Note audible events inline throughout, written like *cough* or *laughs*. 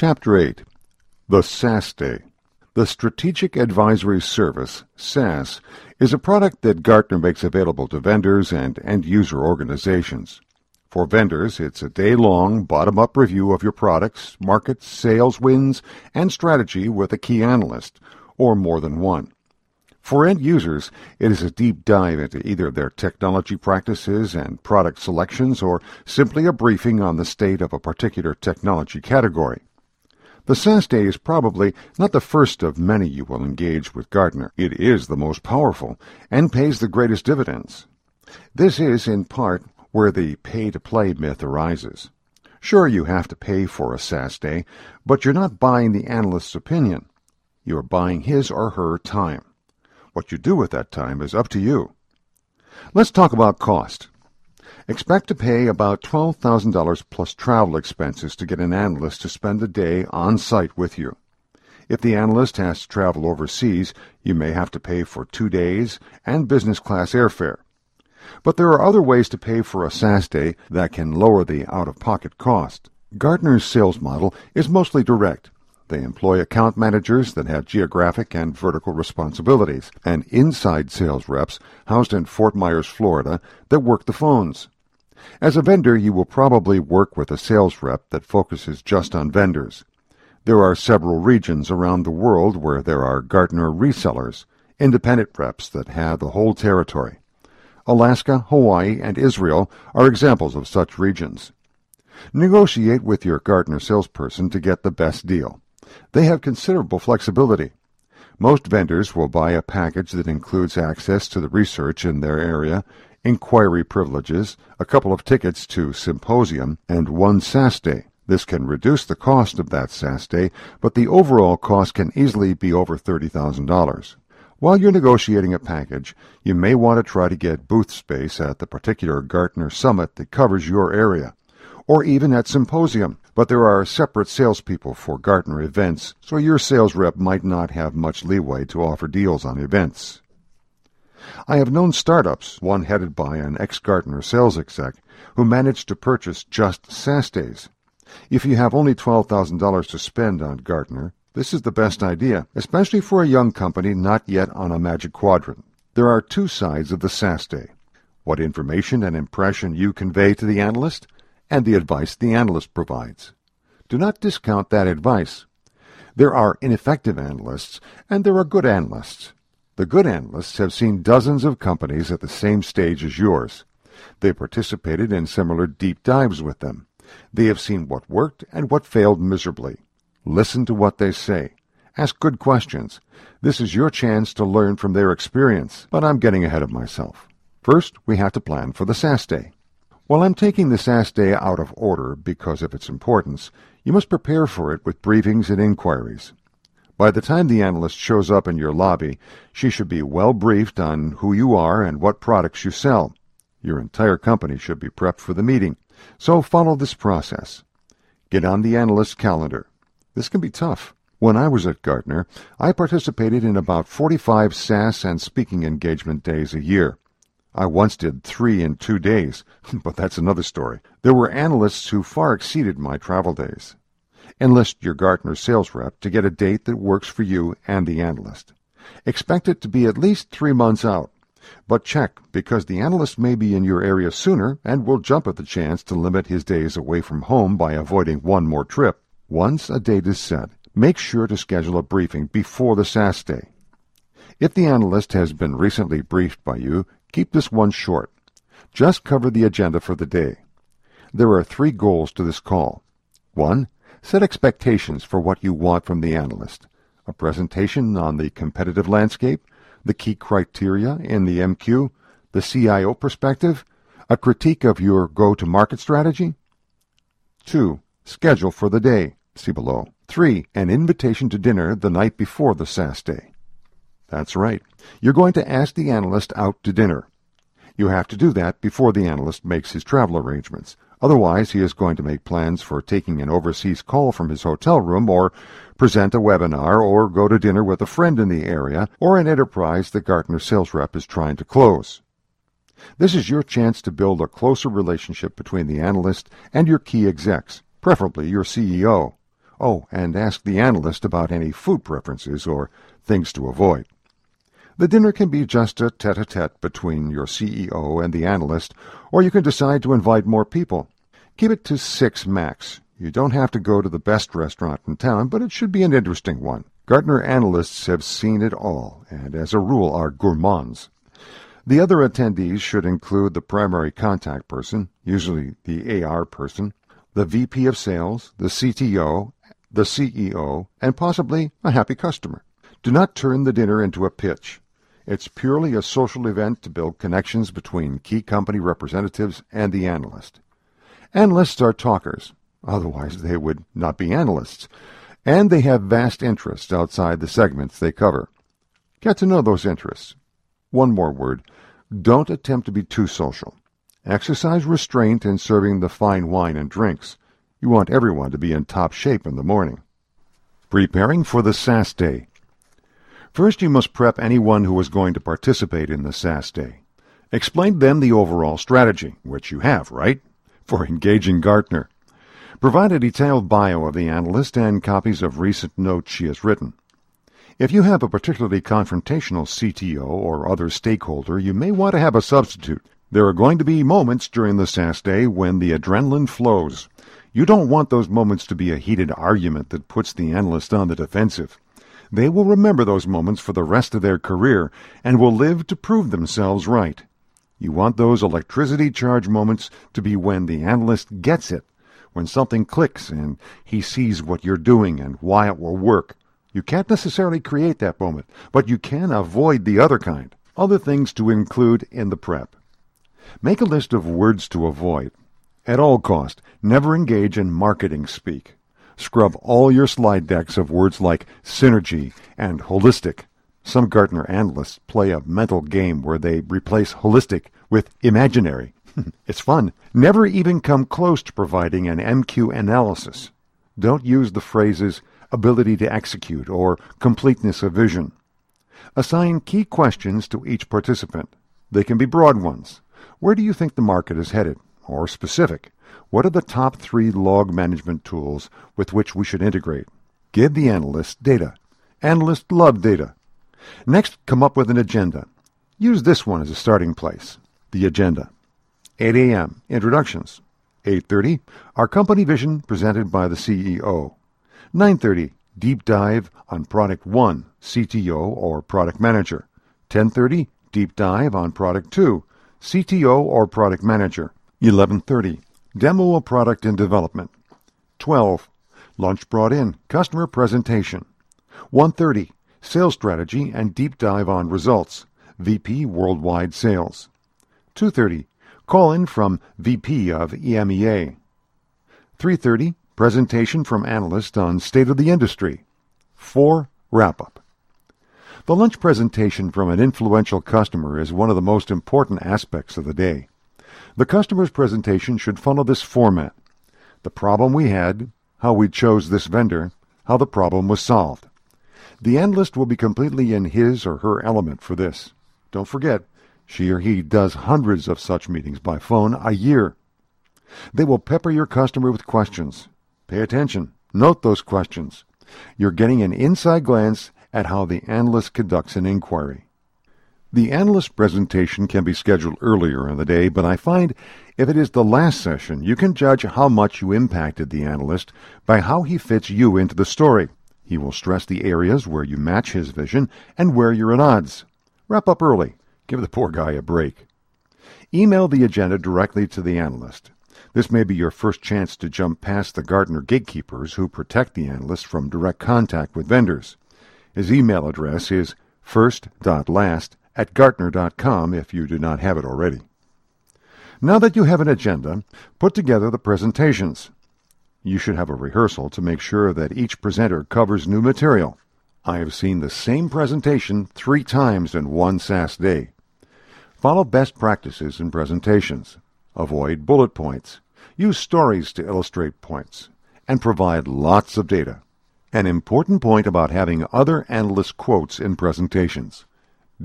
Chapter 8 The SAS Day The Strategic Advisory Service, SAS, is a product that Gartner makes available to vendors and end-user organizations. For vendors, it's a day-long, bottom-up review of your products, markets, sales wins, and strategy with a key analyst, or more than one. For end users, it is a deep dive into either their technology practices and product selections or simply a briefing on the state of a particular technology category. The SAS Day is probably not the first of many you will engage with Gartner. It is the most powerful and pays the greatest dividends. This is, in part, where the pay-to-play myth arises. Sure, you have to pay for a SAS Day, but you're not buying the analyst's opinion. You're buying his or her time. What you do with that time is up to you. Let's talk about cost. Expect to pay about $12,000 plus travel expenses to get an analyst to spend a day on site with you. If the analyst has to travel overseas, you may have to pay for two days and business class airfare. But there are other ways to pay for a SAS day that can lower the out-of-pocket cost. Gartner's sales model is mostly direct. They employ account managers that have geographic and vertical responsibilities, and inside sales reps housed in Fort Myers, Florida, that work the phones. As a vendor, you will probably work with a sales rep that focuses just on vendors. There are several regions around the world where there are Gartner resellers, independent reps that have the whole territory. Alaska, Hawaii, and Israel are examples of such regions. Negotiate with your Gartner salesperson to get the best deal. They have considerable flexibility. Most vendors will buy a package that includes access to the research in their area, inquiry privileges, a couple of tickets to symposium, and one SAS day. This can reduce the cost of that SAS day, but the overall cost can easily be over $30,000. While you're negotiating a package, you may want to try to get booth space at the particular Gartner summit that covers your area, or even at symposium but there are separate salespeople for Gartner events, so your sales rep might not have much leeway to offer deals on events. I have known startups, one headed by an ex-Gartner sales exec, who managed to purchase just SAS days. If you have only $12,000 to spend on Gartner, this is the best idea, especially for a young company not yet on a magic quadrant. There are two sides of the SAS day. What information and impression you convey to the analyst, and the advice the analyst provides. Do not discount that advice. There are ineffective analysts, and there are good analysts. The good analysts have seen dozens of companies at the same stage as yours. They participated in similar deep dives with them. They have seen what worked and what failed miserably. Listen to what they say. Ask good questions. This is your chance to learn from their experience, but I'm getting ahead of myself. First, we have to plan for the SAS Day. While I'm taking the SAS Day out of order because of its importance, you must prepare for it with briefings and inquiries. By the time the analyst shows up in your lobby, she should be well briefed on who you are and what products you sell. Your entire company should be prepped for the meeting, so follow this process. Get on the analyst's calendar. This can be tough. When I was at Gartner, I participated in about 45 SAS and speaking engagement days a year. I once did three in two days, *laughs* but that's another story. There were analysts who far exceeded my travel days. Enlist your Gartner sales rep to get a date that works for you and the analyst. Expect it to be at least three months out. But check, because the analyst may be in your area sooner and will jump at the chance to limit his days away from home by avoiding one more trip. Once a date is set, make sure to schedule a briefing before the SAS day. If the analyst has been recently briefed by you, Keep this one short. Just cover the agenda for the day. There are three goals to this call. One, set expectations for what you want from the analyst. A presentation on the competitive landscape, the key criteria in the MQ, the CIO perspective, a critique of your go-to-market strategy. 2. Schedule for the day. See below. 3. An invitation to dinner the night before the SAS day. That's right. You're going to ask the analyst out to dinner. You have to do that before the analyst makes his travel arrangements. Otherwise, he is going to make plans for taking an overseas call from his hotel room or present a webinar or go to dinner with a friend in the area or an enterprise the Gartner sales rep is trying to close. This is your chance to build a closer relationship between the analyst and your key execs, preferably your CEO. Oh, and ask the analyst about any food preferences or things to avoid. The dinner can be just a tete-a-tete between your CEO and the analyst, or you can decide to invite more people. Keep it to six max. You don't have to go to the best restaurant in town, but it should be an interesting one. Gartner analysts have seen it all, and as a rule are gourmands. The other attendees should include the primary contact person, usually the AR person, the VP of sales, the CTO, the CEO, and possibly a happy customer. Do not turn the dinner into a pitch. It's purely a social event to build connections between key company representatives and the analyst. Analysts are talkers, otherwise they would not be analysts, and they have vast interests outside the segments they cover. Get to know those interests. One more word. Don't attempt to be too social. Exercise restraint in serving the fine wine and drinks. You want everyone to be in top shape in the morning. Preparing for the SAS Day. First, you must prep anyone who is going to participate in the SAS Day. Explain to them the overall strategy, which you have, right? For engaging Gartner. Provide a detailed bio of the analyst and copies of recent notes she has written. If you have a particularly confrontational CTO or other stakeholder, you may want to have a substitute. There are going to be moments during the SAS Day when the adrenaline flows. You don't want those moments to be a heated argument that puts the analyst on the defensive. They will remember those moments for the rest of their career and will live to prove themselves right. You want those electricity charge moments to be when the analyst gets it, when something clicks and he sees what you're doing and why it will work. You can't necessarily create that moment, but you can avoid the other kind. Other things to include in the prep. Make a list of words to avoid. At all cost, never engage in marketing speak. Scrub all your slide decks of words like synergy and holistic. Some Gartner analysts play a mental game where they replace holistic with imaginary. *laughs* it's fun. Never even come close to providing an MQ analysis. Don't use the phrases ability to execute or completeness of vision. Assign key questions to each participant. They can be broad ones. Where do you think the market is headed? Or specific. What are the top three log management tools with which we should integrate? Give the analyst data. Analysts love data. Next, come up with an agenda. Use this one as a starting place. The agenda. 8 a.m. Introductions. 8.30. Our company vision presented by the CEO. 9.30. Deep dive on Product 1, CTO or Product Manager. 10.30. Deep dive on Product 2, CTO or Product Manager. 11.30. Demo a product in development. 12. Lunch brought in. Customer presentation. 1.30. Sales strategy and deep dive on results. VP Worldwide Sales. 2.30. Call in from VP of EMEA. 3.30. Presentation from analyst on state of the industry. 4. Wrap up. The lunch presentation from an influential customer is one of the most important aspects of the day. The customer's presentation should follow this format. The problem we had, how we chose this vendor, how the problem was solved. The analyst will be completely in his or her element for this. Don't forget, she or he does hundreds of such meetings by phone a year. They will pepper your customer with questions. Pay attention. Note those questions. You're getting an inside glance at how the analyst conducts an inquiry. The analyst presentation can be scheduled earlier in the day, but I find if it is the last session, you can judge how much you impacted the analyst by how he fits you into the story. He will stress the areas where you match his vision and where you're at odds. Wrap up early. Give the poor guy a break. Email the agenda directly to the analyst. This may be your first chance to jump past the Gartner gatekeepers who protect the analyst from direct contact with vendors. His email address is first.last at Gartner.com if you do not have it already. Now that you have an agenda, put together the presentations. You should have a rehearsal to make sure that each presenter covers new material. I have seen the same presentation three times in one SAS day. Follow best practices in presentations. Avoid bullet points. Use stories to illustrate points. And provide lots of data. An important point about having other analyst quotes in presentations.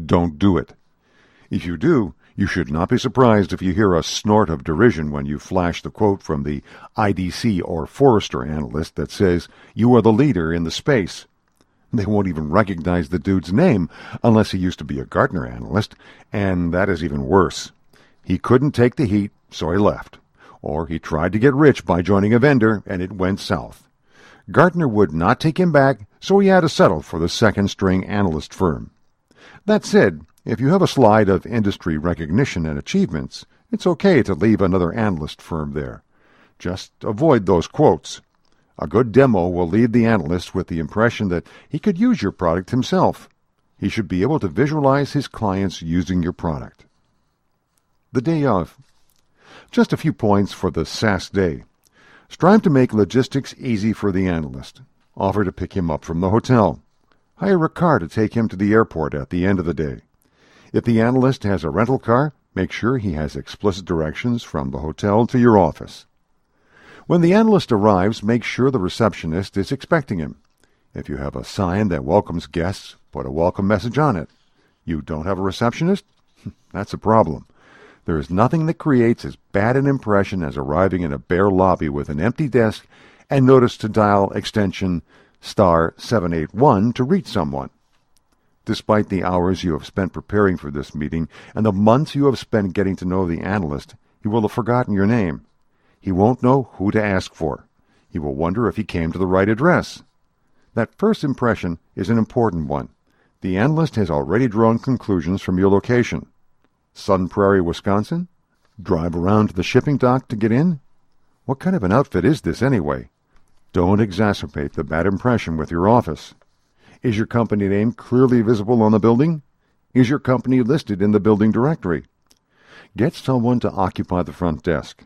Don't do it. If you do, You should not be surprised if you hear a snort of derision when you flash the quote from the IDC or Forrester analyst that says, You are the leader in the space. They won't even recognize the dude's name unless he used to be a Gartner analyst, and that is even worse. He couldn't take the heat, so he left. Or he tried to get rich by joining a vendor, and it went south. Gartner would not take him back, so he had to settle for the second string analyst firm. That said, if you have a slide of industry recognition and achievements, it's okay to leave another analyst firm there. Just avoid those quotes. A good demo will leave the analyst with the impression that he could use your product himself. He should be able to visualize his clients using your product. The day of. Just a few points for the SAS day. Strive to make logistics easy for the analyst. Offer to pick him up from the hotel. Hire a car to take him to the airport at the end of the day. If the analyst has a rental car, make sure he has explicit directions from the hotel to your office. When the analyst arrives, make sure the receptionist is expecting him. If you have a sign that welcomes guests, put a welcome message on it. You don't have a receptionist? *laughs* That's a problem. There is nothing that creates as bad an impression as arriving in a bare lobby with an empty desk and notice to dial extension star 781 to reach someone. Despite the hours you have spent preparing for this meeting and the months you have spent getting to know the analyst, he will have forgotten your name. He won't know who to ask for. He will wonder if he came to the right address. That first impression is an important one. The analyst has already drawn conclusions from your location. Sun Prairie, Wisconsin? Drive around to the shipping dock to get in? What kind of an outfit is this anyway? Don't exacerbate the bad impression with your office. Is your company name clearly visible on the building? Is your company listed in the building directory? Get someone to occupy the front desk.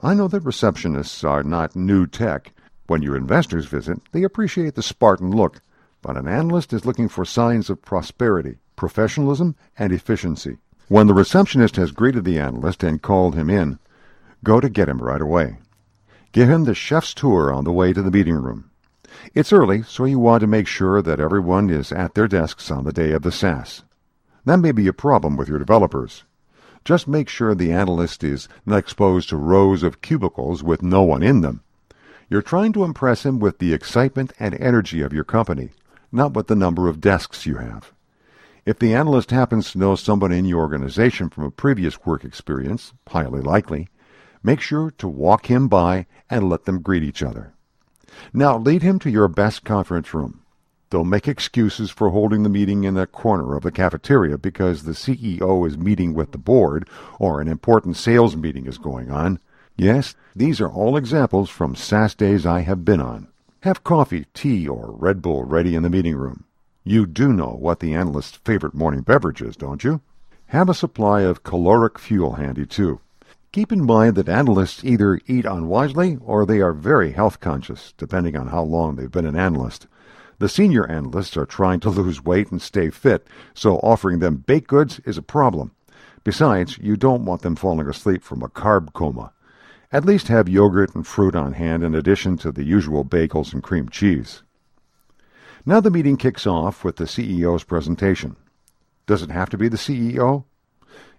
I know that receptionists are not new tech. When your investors visit, they appreciate the Spartan look, but an analyst is looking for signs of prosperity, professionalism, and efficiency. When the receptionist has greeted the analyst and called him in, go to get him right away. Give him the chef's tour on the way to the meeting room. It's early, so you want to make sure that everyone is at their desks on the day of the SAS. That may be a problem with your developers. Just make sure the analyst is not exposed to rows of cubicles with no one in them. You're trying to impress him with the excitement and energy of your company, not with the number of desks you have. If the analyst happens to know someone in your organization from a previous work experience, highly likely, make sure to walk him by and let them greet each other. Now lead him to your best conference room. They'll make excuses for holding the meeting in a corner of the cafeteria because the CEO is meeting with the board or an important sales meeting is going on. Yes, these are all examples from SAS days I have been on. Have coffee, tea, or Red Bull ready in the meeting room. You do know what the analyst's favorite morning beverage is, don't you? Have a supply of caloric fuel handy, too. Keep in mind that analysts either eat unwisely or they are very health conscious, depending on how long they've been an analyst. The senior analysts are trying to *laughs* lose weight and stay fit, so offering them baked goods is a problem. Besides, you don't want them falling asleep from a carb coma. At least have yogurt and fruit on hand in addition to the usual bagels and cream cheese. Now the meeting kicks off with the CEO's presentation. Does it have to be the CEO?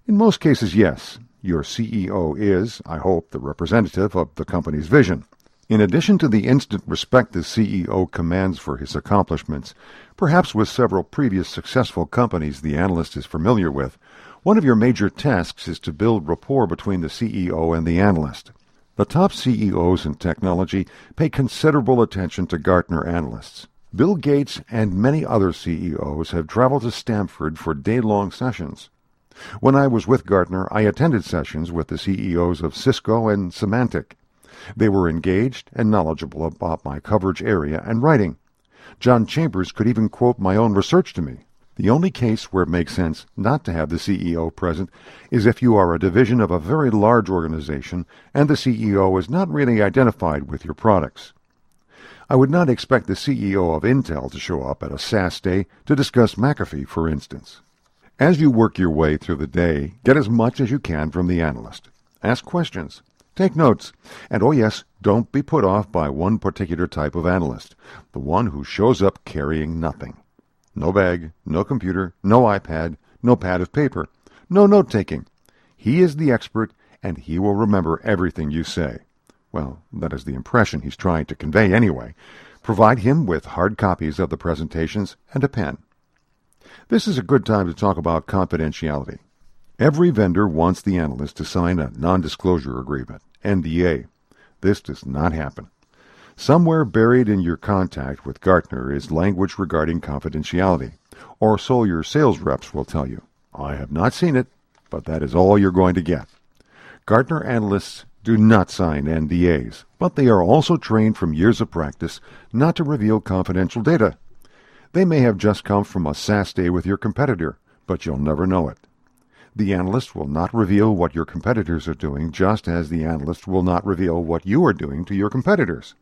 In most cases, yes. Your CEO is, I hope, the representative of the company's vision. In addition to the instant respect the CEO commands for his accomplishments, perhaps with several previous successful companies the analyst is familiar with, one of your major tasks is to build rapport between the CEO and the analyst. The top CEOs in technology pay considerable attention to Gartner analysts. Bill Gates and many other CEOs have traveled to Stamford for day long sessions. When I was with Gartner, I attended sessions with the CEOs of Cisco and Symantec. They were engaged and knowledgeable about my coverage area and writing. John Chambers could even quote my own research to me. The only case where it makes sense not to have the CEO present is if you are a division of a very large organization and the CEO is not really identified with your products. I would not expect the CEO of Intel to show up at a SAS day to discuss McAfee, for instance. As you work your way through the day, get as much as you can from the analyst. Ask questions. Take notes. And oh yes, don't be put off by one particular type of analyst, the one who shows up carrying nothing. No bag, no computer, no iPad, no pad of paper, no note taking. He is the expert, and he will remember everything you say. Well, that is the impression he's trying to convey anyway. Provide him with hard copies of the presentations and a pen. This is a good time to talk about confidentiality. Every vendor wants the analyst to sign a non-disclosure agreement, NDA. This does not happen. Somewhere buried in your contact with Gartner is language regarding confidentiality, or so your sales reps will tell you. I have not seen it, but that is all you're going to get. Gartner analysts do not sign NDAs, but they are also trained from years of practice not to reveal confidential data. They may have just come from a SAS day with your competitor, but you'll never know it. The analyst will not reveal what your competitors are doing, just as the analyst will not reveal what you are doing to your competitors.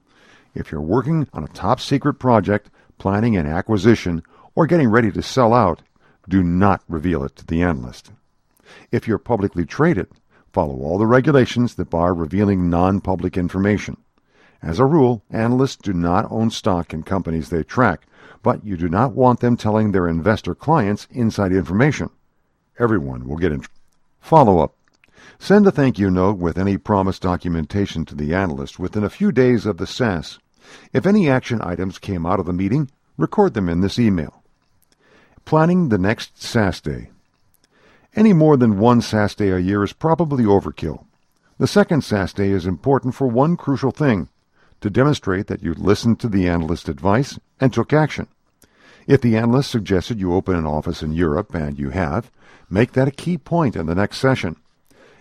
If you're working on a top secret project, planning an acquisition, or getting ready to sell out, do not reveal it to the analyst. If you're publicly traded, follow all the regulations that bar revealing non public information. As a rule, analysts do not own stock in companies they track, but you do not want them telling their investor clients inside information. Everyone will get in. Follow up. Send a thank you note with any promised documentation to the analyst within a few days of the SAS. If any action items came out of the meeting, record them in this email. Planning the next SAS day. Any more than one SAS day a year is probably overkill. The second SAS day is important for one crucial thing to demonstrate that you listened to the analyst's advice and took action. If the analyst suggested you open an office in Europe, and you have, make that a key point in the next session.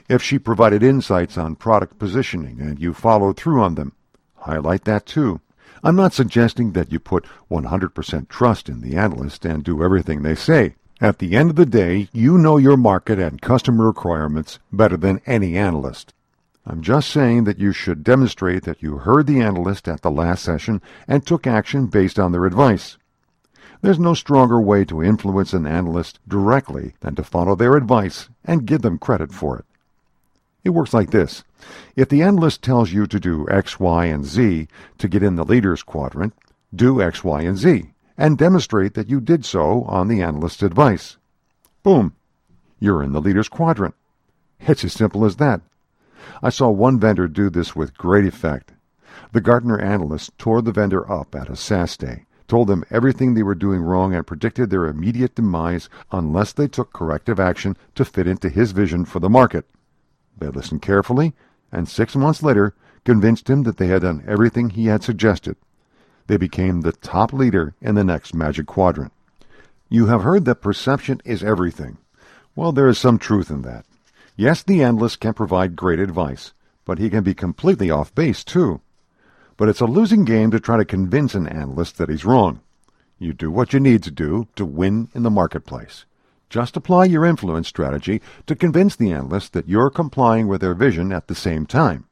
If she provided insights on product positioning and you followed through on them, highlight that too. I'm not suggesting that you put 100% trust in the analyst and do everything they say. At the end of the day, you know your market and customer requirements better than any analyst. I'm just saying that you should demonstrate that you heard the analyst at the last session and took action based on their advice. There's no stronger way to influence an analyst directly than to follow their advice and give them credit for it. It works like this. If the analyst tells you to do X, Y, and Z to get in the leaders quadrant, do X, Y, and Z, and demonstrate that you did so on the analyst's advice. Boom! You're in the leaders quadrant. It's as simple as that. I saw one vendor do this with great effect. The Gartner analyst tore the vendor up at a SAS day told them everything they were doing wrong and predicted their immediate demise unless they took corrective action to fit into his vision for the market. They listened carefully, and six months later convinced him that they had done everything he had suggested. They became the top leader in the next Magic Quadrant. You have heard that perception is everything. Well, there is some truth in that. Yes, the analyst can provide great advice, but he can be completely off base, too. But it's a losing game to try to convince an analyst that he's wrong. You do what you need to do to win in the marketplace. Just apply your influence strategy to convince the analyst that you're complying with their vision at the same time.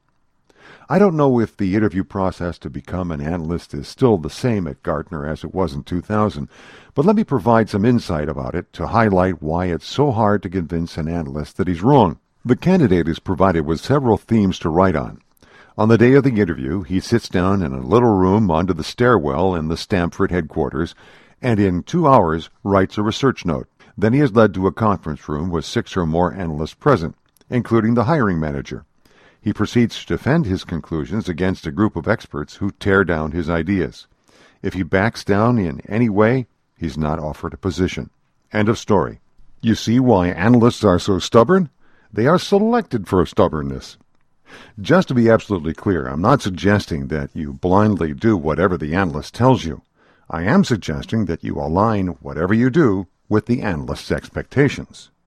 I don't know if the interview process to become an analyst is still the same at Gartner as it was in 2000, but let me provide some insight about it to highlight why it's so hard to convince an analyst that he's wrong. The candidate is provided with several themes to write on. On the day of the interview, he sits down in a little room under the stairwell in the Stamford headquarters and in two hours writes a research note. Then he is led to a conference room with six or more analysts present, including the hiring manager. He proceeds to defend his conclusions against a group of experts who tear down his ideas. If he backs down in any way, he's not offered a position. End of story. You see why analysts are so stubborn? They are selected for stubbornness. Just to be absolutely clear, I'm not suggesting that you blindly do whatever the analyst tells you. I am suggesting that you align whatever you do with the analyst's expectations.